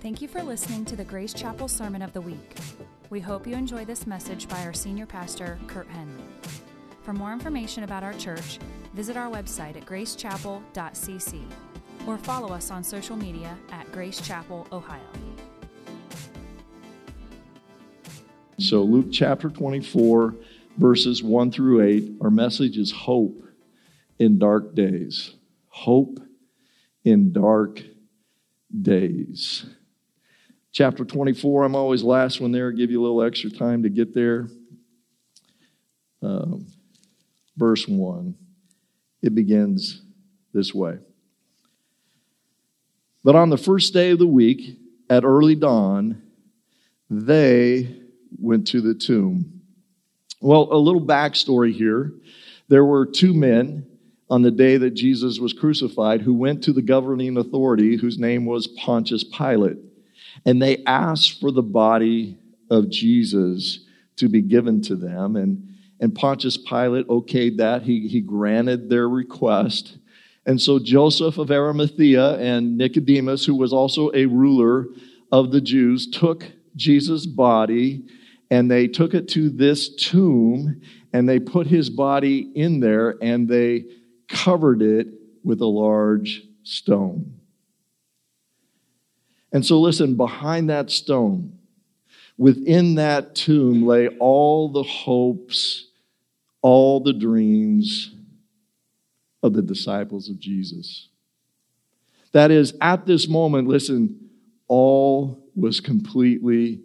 Thank you for listening to the Grace Chapel Sermon of the Week. We hope you enjoy this message by our senior pastor, Kurt Henley. For more information about our church, visit our website at gracechapel.cc or follow us on social media at Grace Chapel, Ohio. So, Luke chapter 24, verses 1 through 8, our message is hope in dark days. Hope in dark days. Chapter 24, I'm always last one there, give you a little extra time to get there. Um, verse 1, it begins this way. But on the first day of the week, at early dawn, they went to the tomb. Well, a little backstory here. There were two men on the day that Jesus was crucified who went to the governing authority, whose name was Pontius Pilate, and they asked for the body of Jesus to be given to them. And, and Pontius Pilate okayed that. He, he granted their request. And so Joseph of Arimathea and Nicodemus, who was also a ruler of the Jews, took Jesus' body and they took it to this tomb and they put his body in there and they covered it with a large stone. And so, listen, behind that stone, within that tomb lay all the hopes, all the dreams of the disciples of Jesus. That is, at this moment, listen, all was completely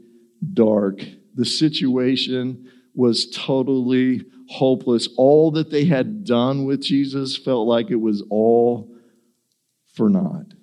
dark. The situation was totally hopeless. All that they had done with Jesus felt like it was all for naught.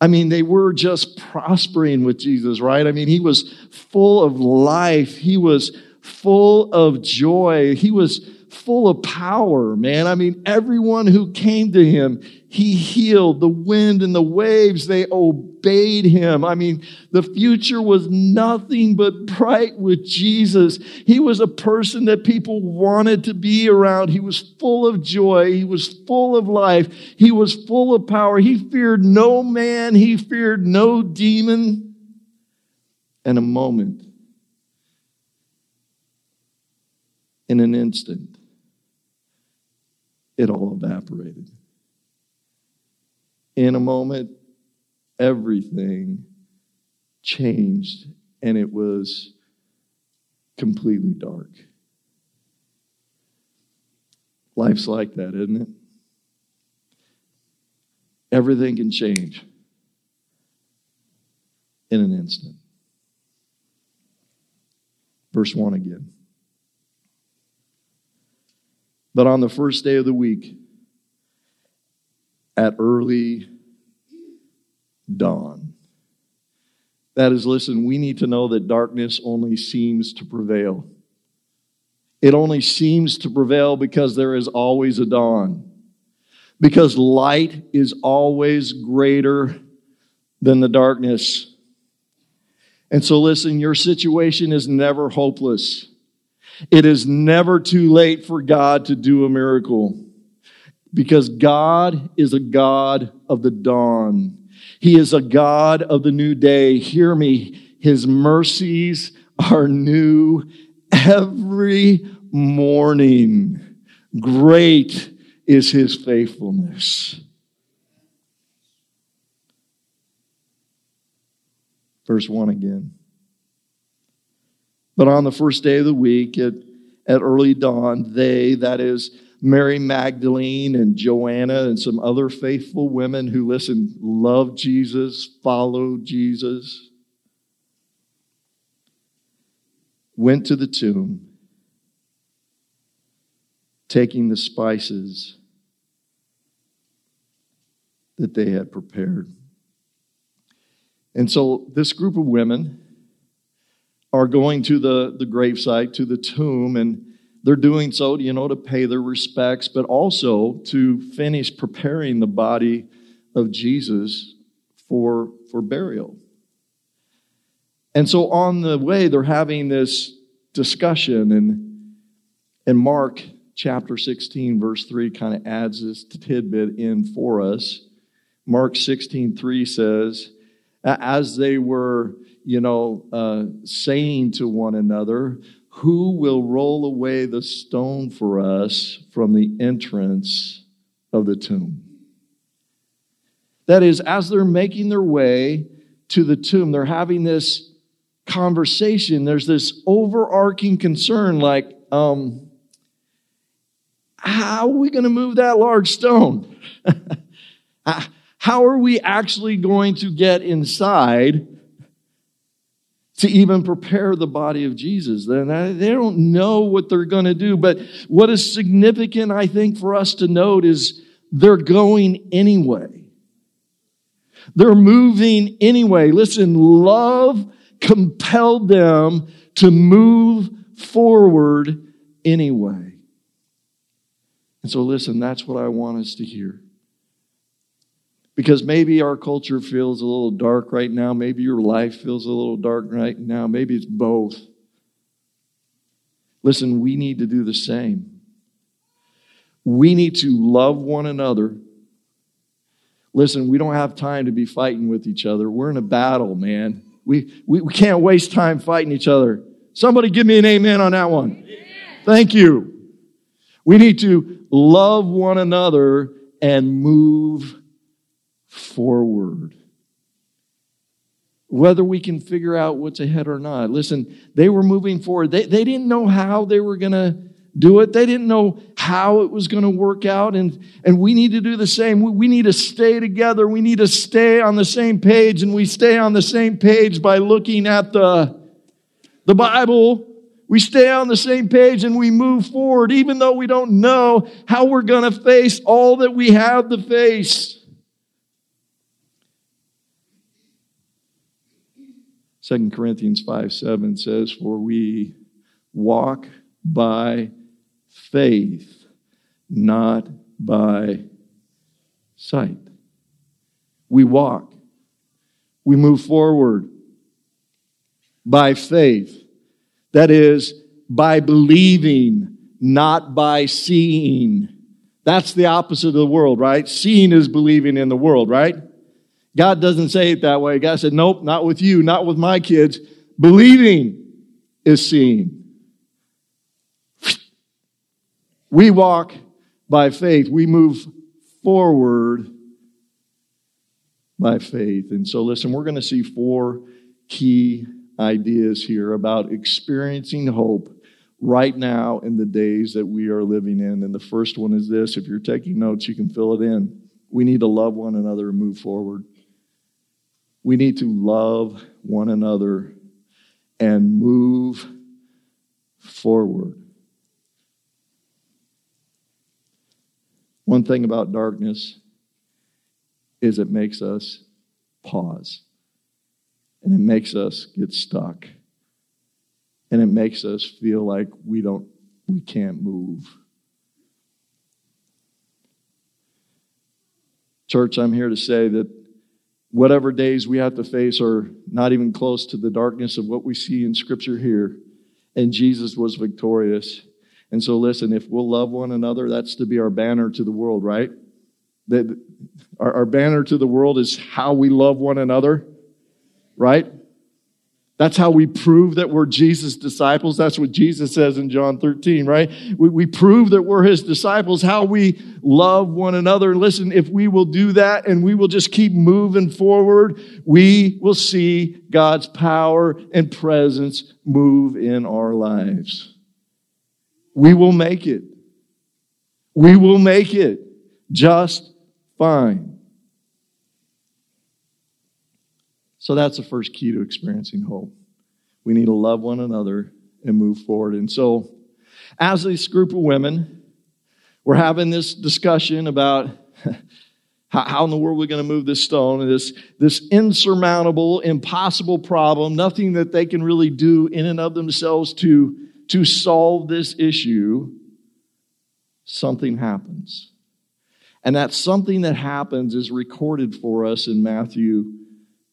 I mean, they were just prospering with Jesus, right? I mean, he was full of life. He was full of joy. He was full of power, man. I mean, everyone who came to him, he healed. The wind and the waves, they obeyed him. I mean, the future was nothing but bright with Jesus. He was a person that people wanted to be around. He was full of joy. He was full of life. He was full of power. He feared no man. He feared no demon. And a moment, in an instant, it all evaporated. In a moment, everything changed and it was completely dark. Life's like that, isn't it? Everything can change in an instant. Verse 1 again. But on the first day of the week, at early dawn, that is, listen, we need to know that darkness only seems to prevail. It only seems to prevail because there is always a dawn. Because light is always greater than the darkness. And so, listen, your situation is never hopeless. It is never too late for God to do a miracle because God is a God of the dawn. He is a God of the new day. Hear me. His mercies are new every morning. Great is his faithfulness. Verse 1 again. But on the first day of the week, at, at early dawn, they, that is, Mary Magdalene and Joanna and some other faithful women who, listen, loved Jesus, followed Jesus, went to the tomb, taking the spices that they had prepared. And so this group of women, are going to the, the gravesite, to the tomb, and they're doing so, you know, to pay their respects, but also to finish preparing the body of Jesus for, for burial. And so on the way, they're having this discussion, and, and Mark chapter 16, verse 3 kind of adds this tidbit in for us. Mark 16, 3 says, as they were, you know, uh, saying to one another, Who will roll away the stone for us from the entrance of the tomb? That is, as they're making their way to the tomb, they're having this conversation. There's this overarching concern like, um, how are we going to move that large stone? how are we actually going to get inside to even prepare the body of Jesus? Uh, they don't know what they're going to do. But what is significant, I think, for us to note is they're going anyway. They're moving anyway. Listen, love compelled them to move forward anyway. And so, listen, that's what I want us to hear. Because maybe our culture feels a little dark right now. Maybe your life feels a little dark right now. Maybe it's both. Listen, we need to do the same. We need to love one another. Listen, we don't have time to be fighting with each other. We're in a battle, man. We, we, we can't waste time fighting each other. Somebody give me an amen on that one. Thank you. We need to love one another and move forward. Whether we can figure out what's ahead or not. Listen, they were moving forward. They, they didn't know how they were going to do it. They didn't know how it was going to work out. And, and we need to do the same. We, we need to stay together. We need to stay on the same page. And we stay on the same page by looking at the, the Bible we stay on the same page and we move forward, even though we don't know how we're going to face all that we have to face. Second Corinthians 5 7 says, For we walk by faith, not by sight. We walk, we move forward by faith that is, by believing, not by seeing. That's the opposite of the world, right? Seeing is believing in the world, right? God doesn't say it that way. God said, nope, not with you, not with my kids. Believing is seeing. We walk by faith. We move forward by faith. And so, listen, we're going to see four key ideas here about experiencing hope right now in the days that we are living in. And the first one is this if you're taking notes, you can fill it in. We need to love one another and move forward. We need to love one another and move forward. One thing about darkness is it makes us pause. And it makes us get stuck. And it makes us feel like we don't we can't move. Church, I'm here to say that whatever days we have to face are not even close to the darkness of what we see in Scripture here. And Jesus was victorious. And so, listen, if we'll love one another, that's to be our banner to the world, right? That our, our banner to the world is how we love one another right? That's how we prove that we're Jesus' disciples. That's what Jesus says in John 13, right? We, we prove that we're his disciples, how we love one another. Listen, if we will do that and we will just keep moving forward, we will see God's power and presence move in our lives. We will make it. We will make it just fine. So that's the first key to experiencing hope. We need to love one another and move forward. And so, as this group of women, we're having this discussion about how, in the world we're going to move this stone, this, this insurmountable, impossible problem, nothing that they can really do in and of themselves to, to solve this issue. Something happens. And that something that happens is recorded for us in Matthew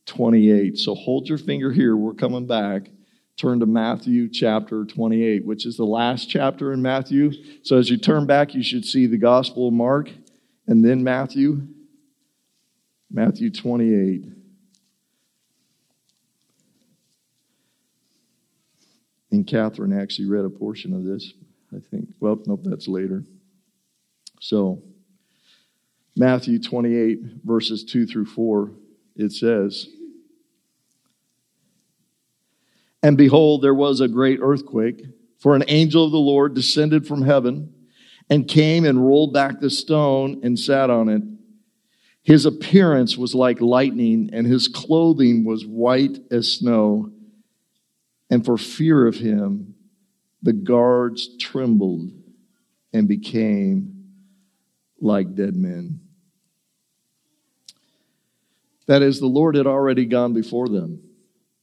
28. So hold your finger here. We're coming back. Turn to Matthew chapter 28, which is the last chapter in Matthew. So as you turn back, you should see the Gospel of Mark and then Matthew. Matthew 28. And Catherine actually read a portion of this, I think. Well, nope, that's later. So, Matthew 28, verses 2 through 4 it says, And behold, there was a great earthquake, for an angel of the Lord descended from heaven and came and rolled back the stone and sat on it. His appearance was like lightning, and his clothing was white as snow. And for fear of him, the guards trembled and became like dead men. That is, the Lord had already gone before them.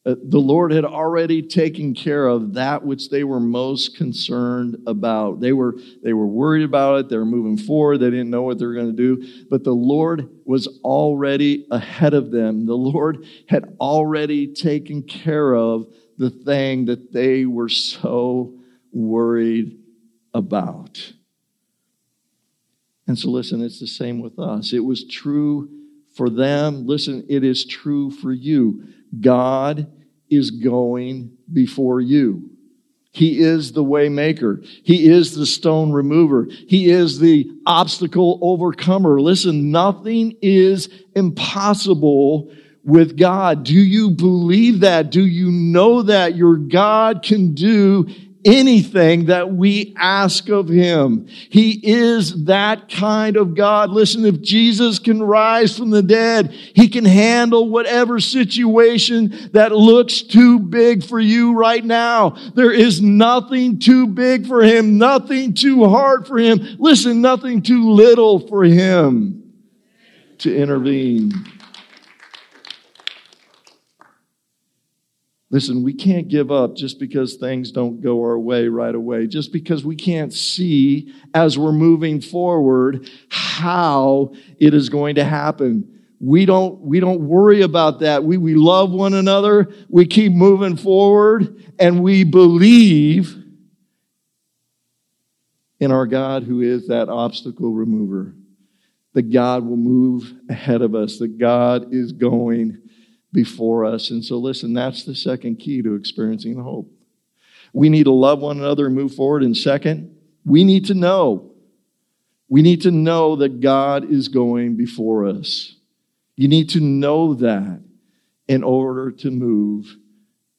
Uh, the Lord had already taken care of that which they were most concerned about. They were, they were worried about it. They were moving forward. They didn't know what they were going to do. But the Lord was already ahead of them. The Lord had already taken care of the thing that they were so worried about. And so, listen, it's the same with us. It was true for them. Listen, it is true for you. God is going before you. He is the waymaker. He is the stone remover. He is the obstacle overcomer. Listen, nothing is impossible with God. Do you believe that? Do you know that your God can do anything that we ask of him. He is that kind of God. Listen, if Jesus can rise from the dead, he can handle whatever situation that looks too big for you right now. There is nothing too big for him, nothing too hard for him. Listen, nothing too little for him to intervene. Listen, we can't give up just because things don't go our way right away, just because we can't see as we're moving forward how it is going to happen. We don't, we don't worry about that. We, we love one another. We keep moving forward and we believe in our God who is that obstacle remover. That God will move ahead of us, that God is going before us. And so, listen, that's the second key to experiencing the hope. We need to love one another and move forward. And second, we need to know. We need to know that God is going before us. You need to know that in order to move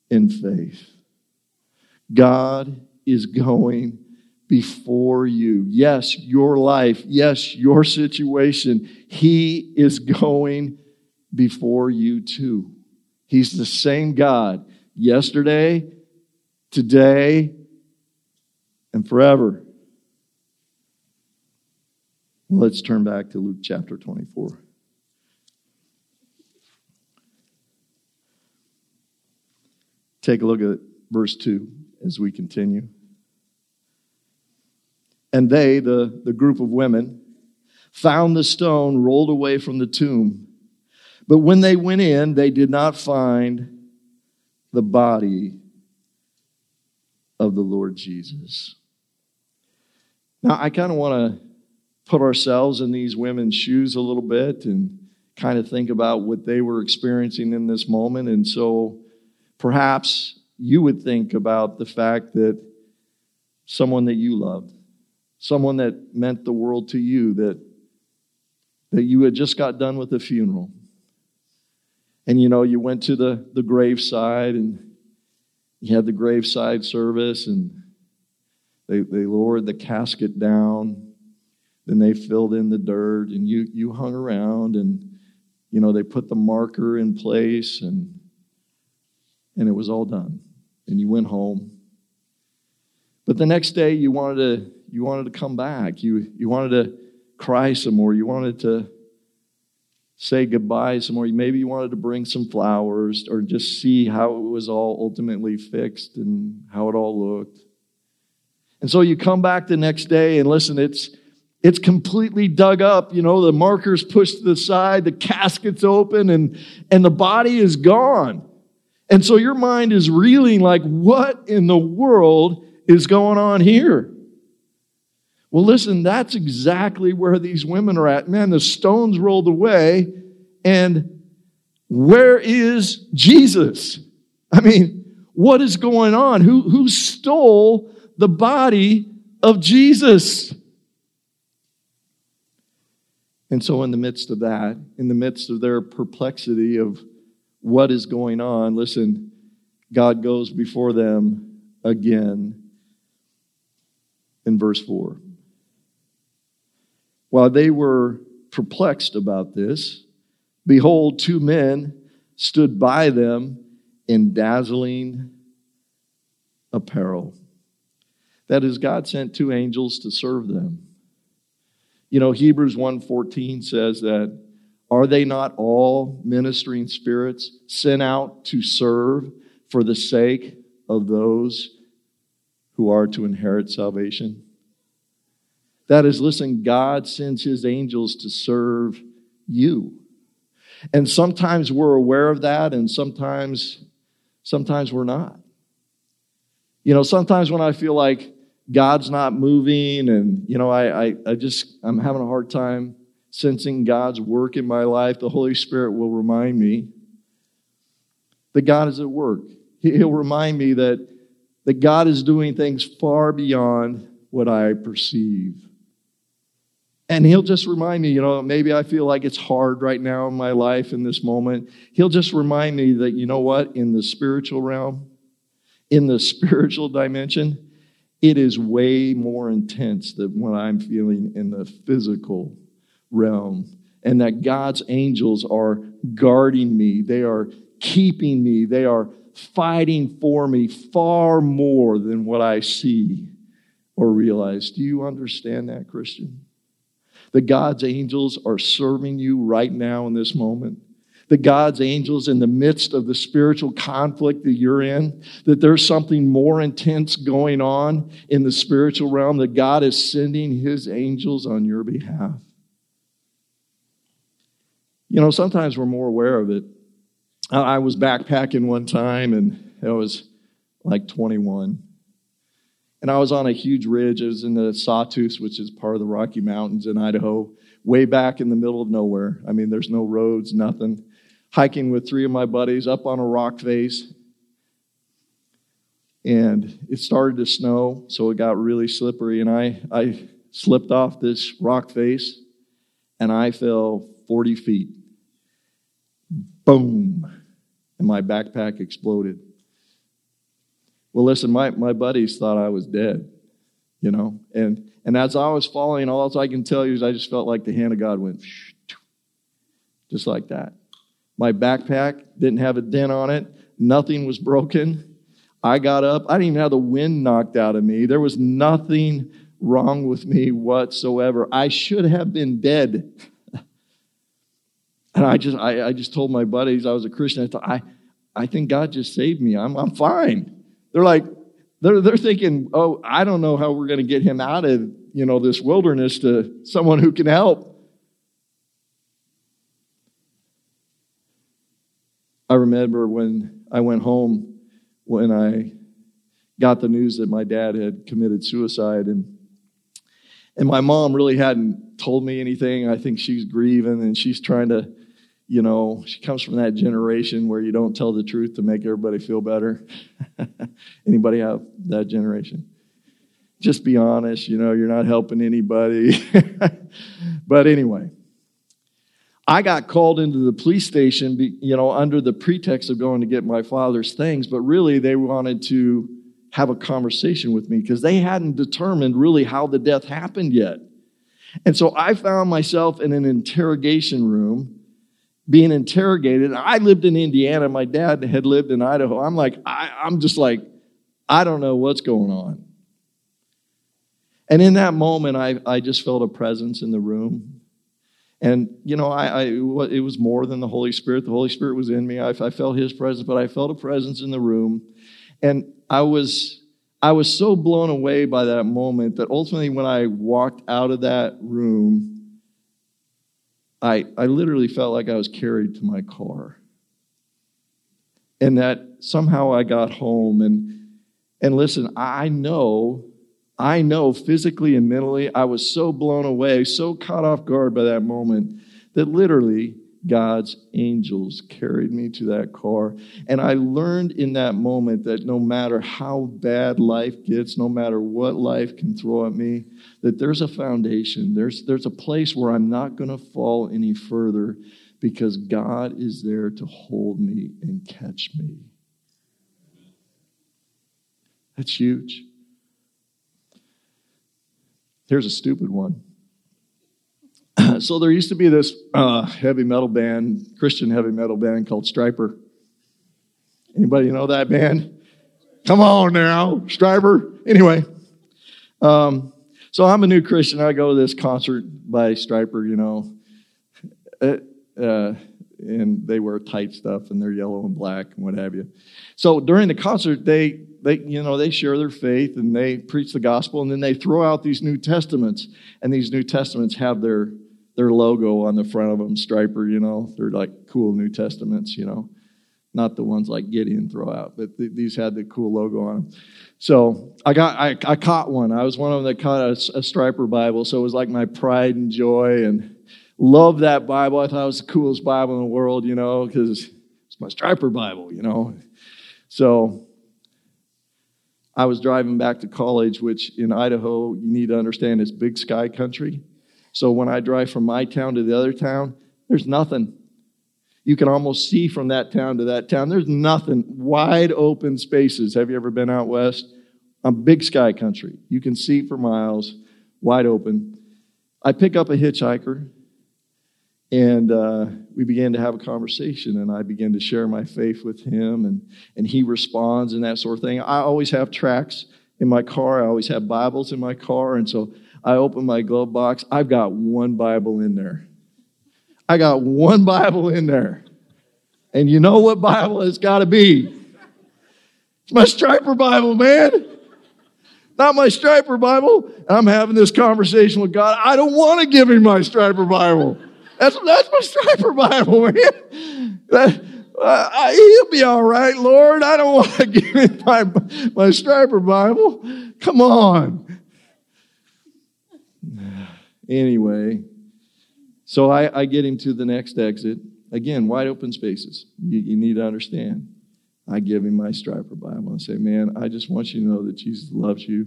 in faith. God is going before you. Yes, your life. Yes, your situation. He is going before you too. He's the same God yesterday, today, and forever. Let's turn back to Luke chapter 24. Take a look at verse 2 as we continue. And they, the, the group of women, found the stone rolled away from the tomb. But when they went in, they did not find the body of the Lord Jesus. Now, I kind of want to put ourselves in these women's shoes a little bit and kind of think about what they were experiencing in this moment. And so perhaps you would think about the fact that someone that you loved, someone that meant the world to you, that, that you had just got done with a funeral and you know, you went to the, the graveside and you had the graveside service and they, they lowered the casket down. Then they filled in the dirt and you, you hung around and, you know, they put the marker in place and, and it was all done. And you went home. But the next day you wanted to, you wanted to come back. You, you wanted to cry some more. You wanted to say goodbye some more. Maybe you wanted to bring some flowers or just see how it was all ultimately fixed and how it all looked. And so you come back the next day and listen, it's it's completely dug up, you know, the markers pushed to the side, the casket's open and and the body is gone. And so your mind is reeling like what in the world is going on here? Well, listen, that's exactly where these women are at. Man, the stones rolled away, and where is Jesus? I mean, What is going on? Who, who stole the body of Jesus? And so, in the midst of that, in the midst of their perplexity of what is going on, listen, God goes before them again in verse 4. While they were perplexed about this, behold, two men stood by them in dazzling apparel. That is, God sent two angels to serve them. You know, Hebrews 1:14 says that are they not all ministering spirits sent out to serve for the sake of those who are to inherit salvation? That is, listen, God sends his angels to serve you. And sometimes we're aware of that, and sometimes, sometimes we're not. You know, sometimes when I feel like God's not moving and, you know, I, I, I just, I'm having a hard time sensing God's work in my life, the Holy Spirit will remind me that God is at work. He'll remind me that, that God is doing things far beyond what I perceive. And he'll just remind me, you know, maybe I feel like it's hard right now in my life in this moment. He'll just remind me that, you know what, in the spiritual realm, in the spiritual dimension, it is way more intense than what I'm feeling in the physical realm. And that God's angels are guarding me, they are keeping me, they are fighting for me far more than what I see or realize. Do you understand that, Christian? That God's angels are serving you right now in this moment that God's angels in the midst of the spiritual conflict that you're in, that there's something more intense going on in the spiritual realm, that God is sending his angels on your behalf. You know, sometimes we're more aware of it. I was backpacking one time and I was like 21. And I was on a huge ridge. It was in the Sawtooth, which is part of the Rocky Mountains in Idaho, way back in the middle of nowhere. I mean, there's no roads, nothing hiking with three of my buddies up on a rock face. And it started to snow, so it got really slippery. And I, I slipped off this rock face and I fell 40 feet. Boom. And my backpack exploded. Well, listen, my, my buddies thought I was dead, you know. And, and as I was falling, all I can tell you is I just felt like the hand of God went just like that. My backpack didn't have a dent on it. Nothing was broken. I got up. I didn't even have the wind knocked out of me. There was nothing wrong with me whatsoever. I should have been dead. and I just, I, I, just told my buddies I was a Christian. I thought, I, I think God just saved me. I'm, I'm fine. They're like, they're, they're thinking, oh, I don't know how we're going to get him out of, you know, this wilderness to someone who can help. I remember when I went home when I got the news that my dad had committed suicide and and my mom really hadn't told me anything. I think she's grieving and she's trying to, you know, she comes from that generation where you don't tell the truth to make everybody feel better. anybody have that generation? Just be honest, you know, you're not helping anybody. but anyway, I got called into the police station, you know, under the pretext of going to get my father's things, but really they wanted to have a conversation with me because they hadn't determined really how the death happened yet. And so I found myself in an interrogation room being interrogated. I lived in Indiana. My dad had lived in Idaho. I'm like, I, I'm just like, I don't know what's going on. And in that moment, I, I just felt a presence in the room. And, you know, I, I, it was more than the Holy Spirit. The Holy Spirit was in me. I, I felt His presence, but I felt a presence in the room. And I was, I was so blown away by that moment that ultimately when I walked out of that room, I, I literally felt like I was carried to my car. And that somehow I got home. And, and listen, I know I know physically and mentally, I was so blown away, so caught off guard by that moment that literally God's angels carried me to that car. And I learned in that moment that no matter how bad life gets, no matter what life can throw at me, that there's a foundation. There's, there's a place where I'm not going to fall any further because God is there to hold me and catch me. That's huge. Here's a stupid one. So there used to be this uh, heavy metal band, Christian heavy metal band called Stryper. Anybody know that band? Come on now, Stryper. Anyway, um, so I'm a new Christian. I go to this concert by Stryper, you know, uh, uh, and they wear tight stuff and they're yellow and black and what have you. So during the concert, they they you know they share their faith and they preach the gospel and then they throw out these New Testaments and these New Testaments have their their logo on the front of them, Stryper, you know. They're like cool New Testaments, you know. Not the ones like Gideon throw out, but th- these had the cool logo on them. So I got, I, I caught one. I was one of them that caught a, a Stryper Bible. So it was like my pride and joy and love that Bible. I thought it was the coolest Bible in the world, you know, because it's my Stryper Bible, you know. So I was driving back to college, which in Idaho, you need to understand is big sky country. So when I drive from my town to the other town, there's nothing. You can almost see from that town to that town. There's nothing. Wide open spaces. Have you ever been out west? I'm big sky country. You can see for miles, wide open. I pick up a hitchhiker, and uh, we began to have a conversation, and I began to share my faith with him, and, and he responds and that sort of thing. I always have tracts in my car. I always have Bibles in my car, and so I open my glove box. I've got one Bible in there. I got one Bible in there. And you know what Bible it's got to be? It's my Stryper Bible, man. Not my Stryper Bible. I'm having this conversation with God. I don't want to give him my Stryper Bible. That's, that's my Stryper Bible, man. That, uh, he'll be all right, Lord. I don't want to give him my, my Stryper Bible. Come on. Anyway, so I, I, get him to the next exit. Again, wide open spaces. You, you need to understand. I give him my Stryper Bible and say, Man, I just want you to know that Jesus loves you.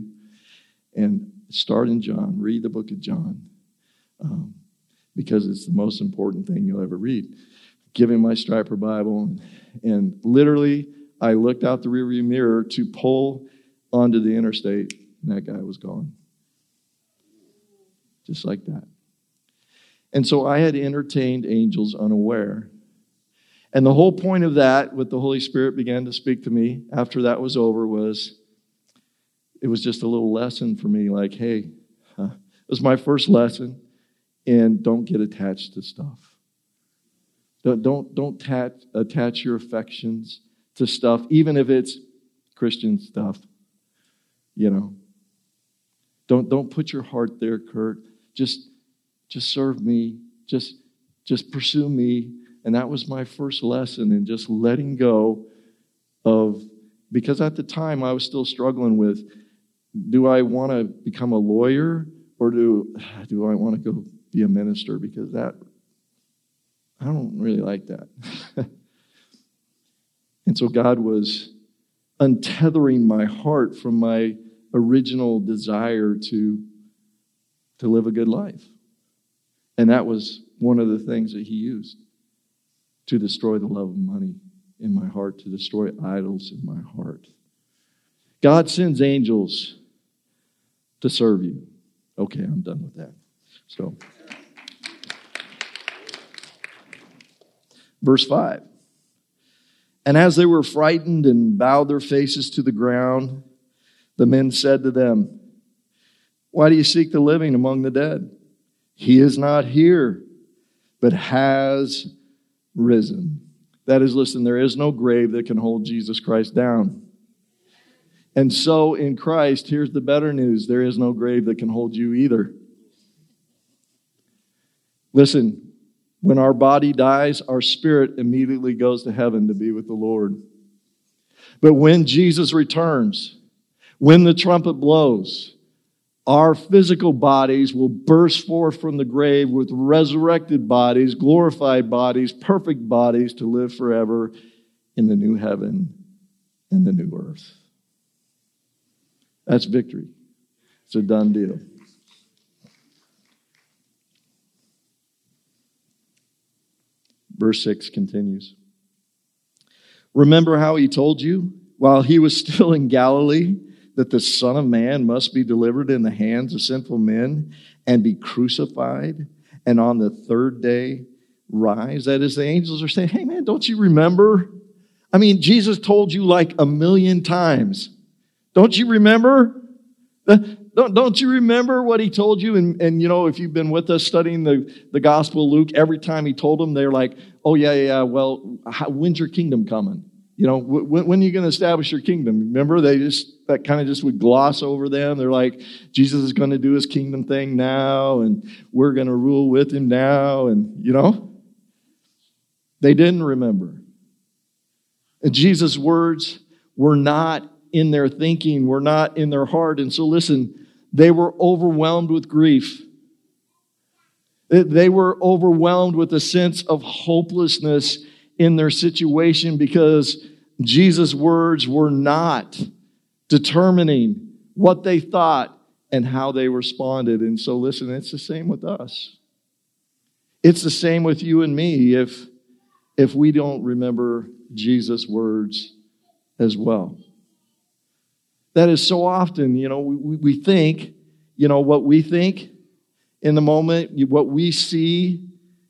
And start in John, read the book of John, um, because it's the most important thing you'll ever read. Give him my Stryper Bible. And literally, I looked out the rearview mirror to pull onto the interstate, and that guy was gone just like that. And so I had entertained angels unaware. And the whole point of that, what the Holy Spirit began to speak to me after that was over, was it was just a little lesson for me like, hey, huh, it was my first lesson, and don't get attached to stuff. Don't, don't, don't tat, attach your affections to stuff, even if it's Christian stuff. You know, don't, don't put your heart there, Kurt just just serve me just just pursue me. And that was my first lesson in just letting go of because at the time i was still struggling with do i want to become a lawyer or do do i want to go be a minister? Because that i don't really like that. And so god was untethering my heart from my original desire to to live a good life. And that was one of the things that he used to destroy the love of money in my heart, to destroy idols in my heart. God sends angels to serve you. Okay, I'm done with that. So, verse 5. And as they were frightened and bowed their faces to the ground, the men said to them, why do you seek the living among the dead? He is not here, but has risen. That is, listen, there is no grave that can hold Jesus Christ down. And so in Christ, here's the better news there is no grave that can hold you either. Listen, when our body dies, our spirit immediately goes to heaven to be with the Lord. But when Jesus returns, when the trumpet blows, our physical bodies will burst forth from the grave with resurrected bodies, glorified bodies, perfect bodies to live forever in the new heaven and the new earth. That's victory. It's a done deal. Verse 6 continues. Remember how he told you while he was still in Galilee that the Son of Man must be delivered in the hands of sinful men and be crucified, and on the third day rise. That is, the angels are saying, Hey, man, don't you remember? I mean, Jesus told you like a million times. Don't you remember? Don't, don't you remember what he told you? And, and you know, if you've been with us studying the, the Gospel of Luke, every time he told them, they're like, oh, yeah, yeah, well, how, when's your kingdom coming? You know, when, when are you going to establish your kingdom? Remember, they just, that kind of just would gloss over them. They're like, Jesus is going to do his kingdom thing now, and we're going to rule with him now. And, you know, they didn't remember. And Jesus' words were not in their thinking, were not in their heart. And so, listen, they were overwhelmed with grief. They were overwhelmed with a sense of hopelessness in their situation because Jesus' words were not determining what they thought and how they responded. And so, listen, it's the same with us. It's the same with you and me if, if we don't remember Jesus' words as well. That is so often, you know, we, we think, you know, what we think in the moment, what we see,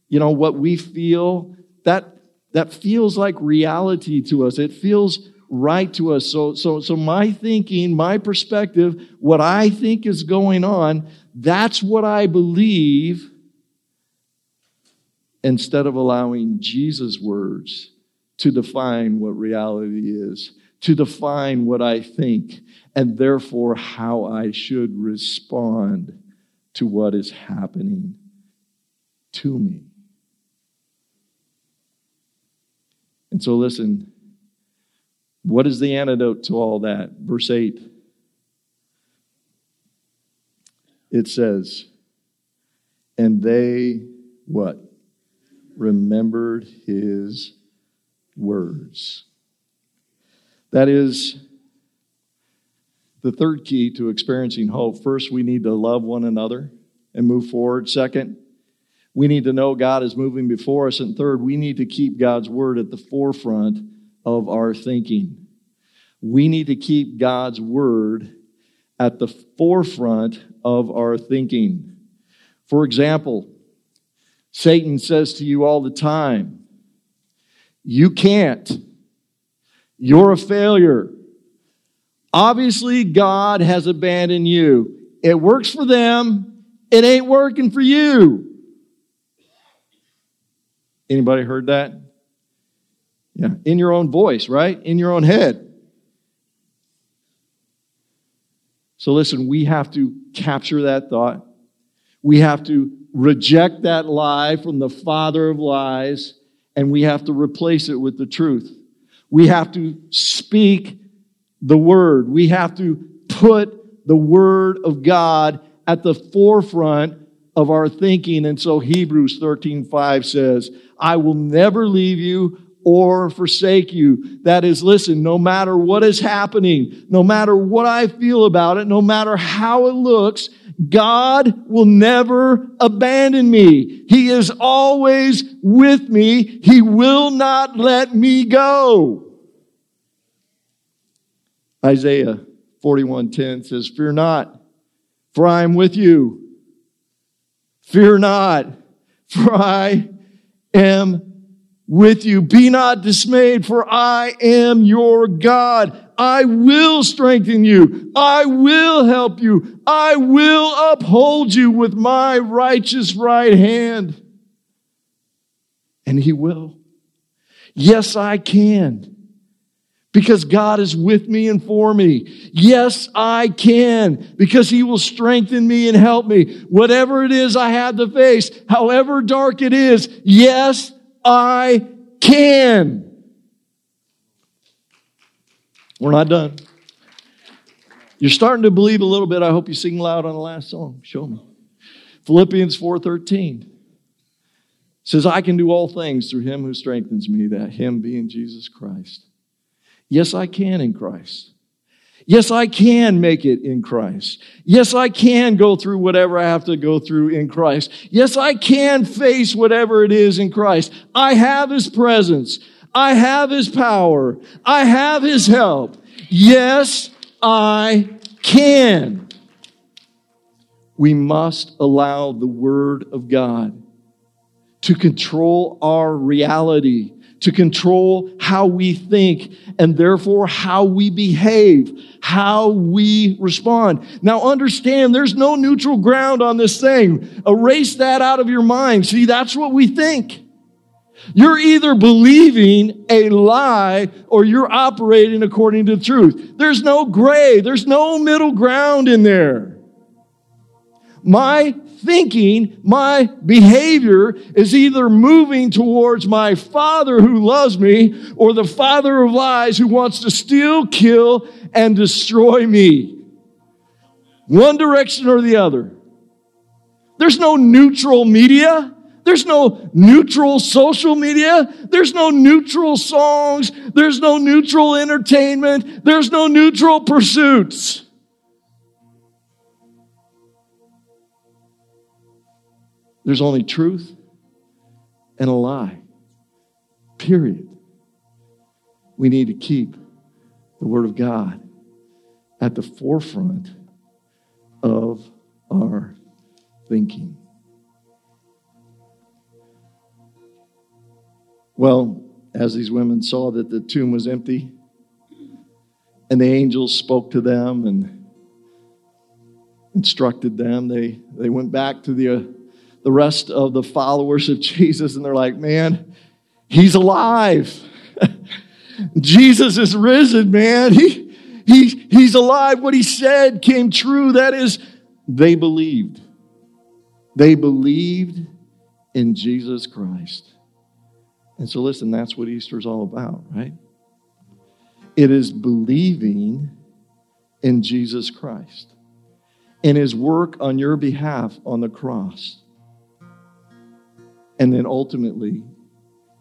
you know, what we feel, that that feels like reality to us. It feels right to us. So, so, so my thinking, my perspective, what I think is going on, that's what I believe instead of allowing Jesus' words to define what reality is, to define what I think, and therefore how I should respond to what is happening to me. And so, listen, what is the antidote to all that? Verse 8. It says, and they what? Remembered his words. That is the third key to experiencing hope. First, we need to love one another and move forward. Second, we need to know God is moving before us. And third, we need to keep God's word at the forefront of our thinking. We need to keep God's word at the forefront of our thinking. For example, Satan says to you all the time, You can't. You're a failure. Obviously, God has abandoned you. It works for them, it ain't working for you. Anybody heard that? Yeah, in your own voice, right? In your own head. So listen, we have to capture that thought. We have to reject that lie from the father of lies, and we have to replace it with the truth. We have to speak the word. We have to put the word of God at the forefront of our thinking. And so Hebrews 13, 5 says, I will never leave you or forsake you. That is, listen, no matter what is happening, no matter what I feel about it, no matter how it looks, God will never abandon me. He is always with me. He will not let me go. Isaiah 41:10 says, "Fear not, for I am with you. Fear not, for I am with you. Be not dismayed, for I am your God. I will strengthen you. I will help you. I will uphold you with my righteous right hand. And he will. Yes, I can. Because God is with me and for me. Yes, I can. Because He will strengthen me and help me. Whatever it is I had to face, however dark it is, yes, I can. We're not done. You're starting to believe a little bit. I hope you sing loud on the last song. Show me. Philippians 4:13 says, I can do all things through him who strengthens me, that him being Jesus Christ. Yes, I can in Christ. Yes, I can make it in Christ. Yes, I can go through whatever I have to go through in Christ. Yes, I can face whatever it is in Christ. I have His presence. I have His power. I have His help. Yes, I can. We must allow the Word of God to control our reality, to control how we think, and therefore how we behave, how we respond. Now understand there's no neutral ground on this thing. Erase that out of your mind. See, that's what we think. You're either believing a lie or you're operating according to truth. There's no gray. There's no middle ground in there. My thinking, my behavior is either moving towards my father who loves me or the father of lies who wants to steal, kill, and destroy me. One direction or the other. There's no neutral media. There's no neutral social media. There's no neutral songs. There's no neutral entertainment. There's no neutral pursuits. There's only truth and a lie. Period. We need to keep the Word of God at the forefront of our thinking. Well, as these women saw that the tomb was empty, and the angels spoke to them and instructed them, they, they went back to the uh, the rest of the followers of Jesus, and they're like, man, he's alive. Jesus is risen, man. He, he, he's alive. What he said came true. That is, they believed. They believed in Jesus Christ. And so, listen, that's what Easter's all about, right? It is believing in Jesus Christ and his work on your behalf on the cross. And then ultimately,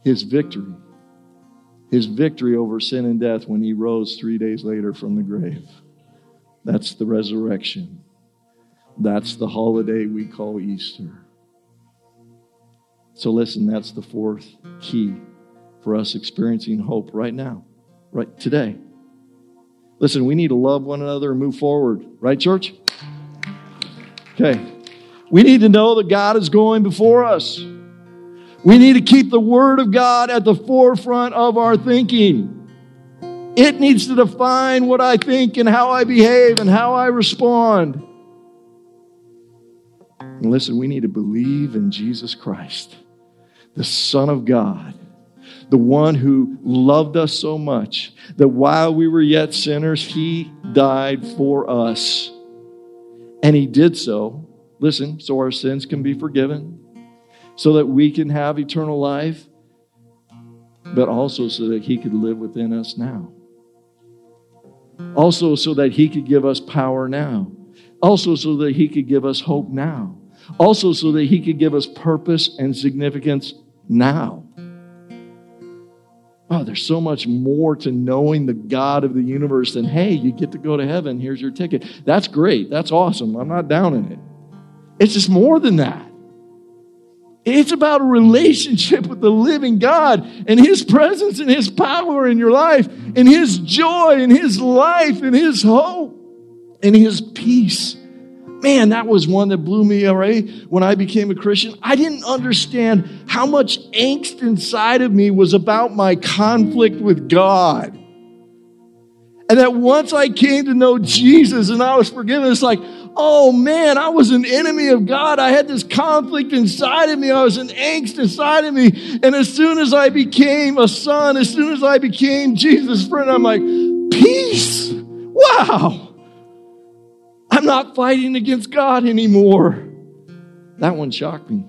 his victory. His victory over sin and death when he rose three days later from the grave. That's the resurrection. That's the holiday we call Easter. So, listen, that's the fourth key for us experiencing hope right now, right today. Listen, we need to love one another and move forward, right, church? Okay. We need to know that God is going before us. We need to keep the Word of God at the forefront of our thinking. It needs to define what I think and how I behave and how I respond. And listen, we need to believe in Jesus Christ, the Son of God, the one who loved us so much that while we were yet sinners, He died for us. And He did so, listen, so our sins can be forgiven so that we can have eternal life, but also so that He could live within us now. Also, so that He could give us power now. Also, so that He could give us hope now. Also, so that He could give us purpose and significance now. Oh, there's so much more to knowing the God of the universe than, hey, you get to go to heaven. Here's your ticket. That's great. That's awesome. I'm not down in it. It's just more than that. It's about a relationship with the living God and His presence and His power in your life and His joy and His life and His hope and His peace. Man, that was one that blew me away when I became a Christian. I didn't understand how much angst inside of me was about my conflict with God. And that once I came to know Jesus and I was forgiven, it's like, oh man, I was an enemy of God. I had this conflict inside of me. I was an angst inside of me. And as soon as I became a son, as soon as I became Jesus' friend, I'm like, peace. Wow. I'm not fighting against God anymore. That one shocked me.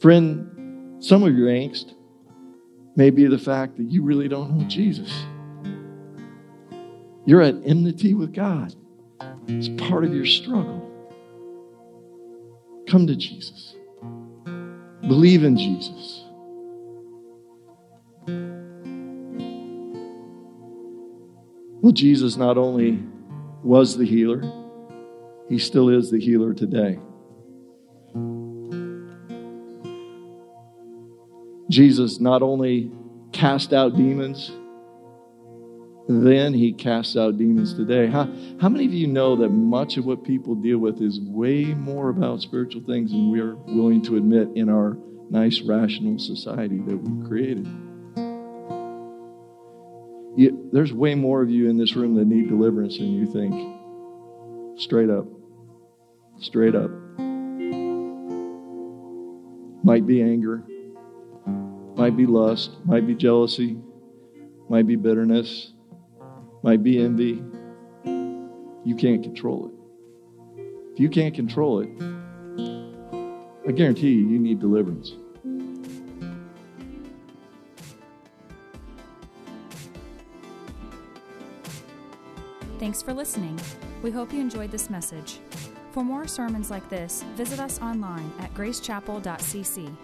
Friend, some of your angst may be the fact that you really don't know Jesus. You're at enmity with God. It's part of your struggle. Come to Jesus. Believe in Jesus. Well, Jesus not only was the healer, he still is the healer today. Jesus not only cast out demons, then he casts out demons today. How, how many of you know that much of what people deal with is way more about spiritual things than we are willing to admit in our nice, rational society that we've created? You, there's way more of you in this room that need deliverance than you think. Straight up. Straight up. Might be anger, might be lust, might be jealousy, might be bitterness, might be envy. You can't control it. If you can't control it, I guarantee you, you need deliverance. Thanks for listening. We hope you enjoyed this message. For more sermons like this, visit us online at gracechapel.cc